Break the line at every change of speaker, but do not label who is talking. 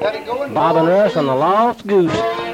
Bob and Russ on the Lost Goose.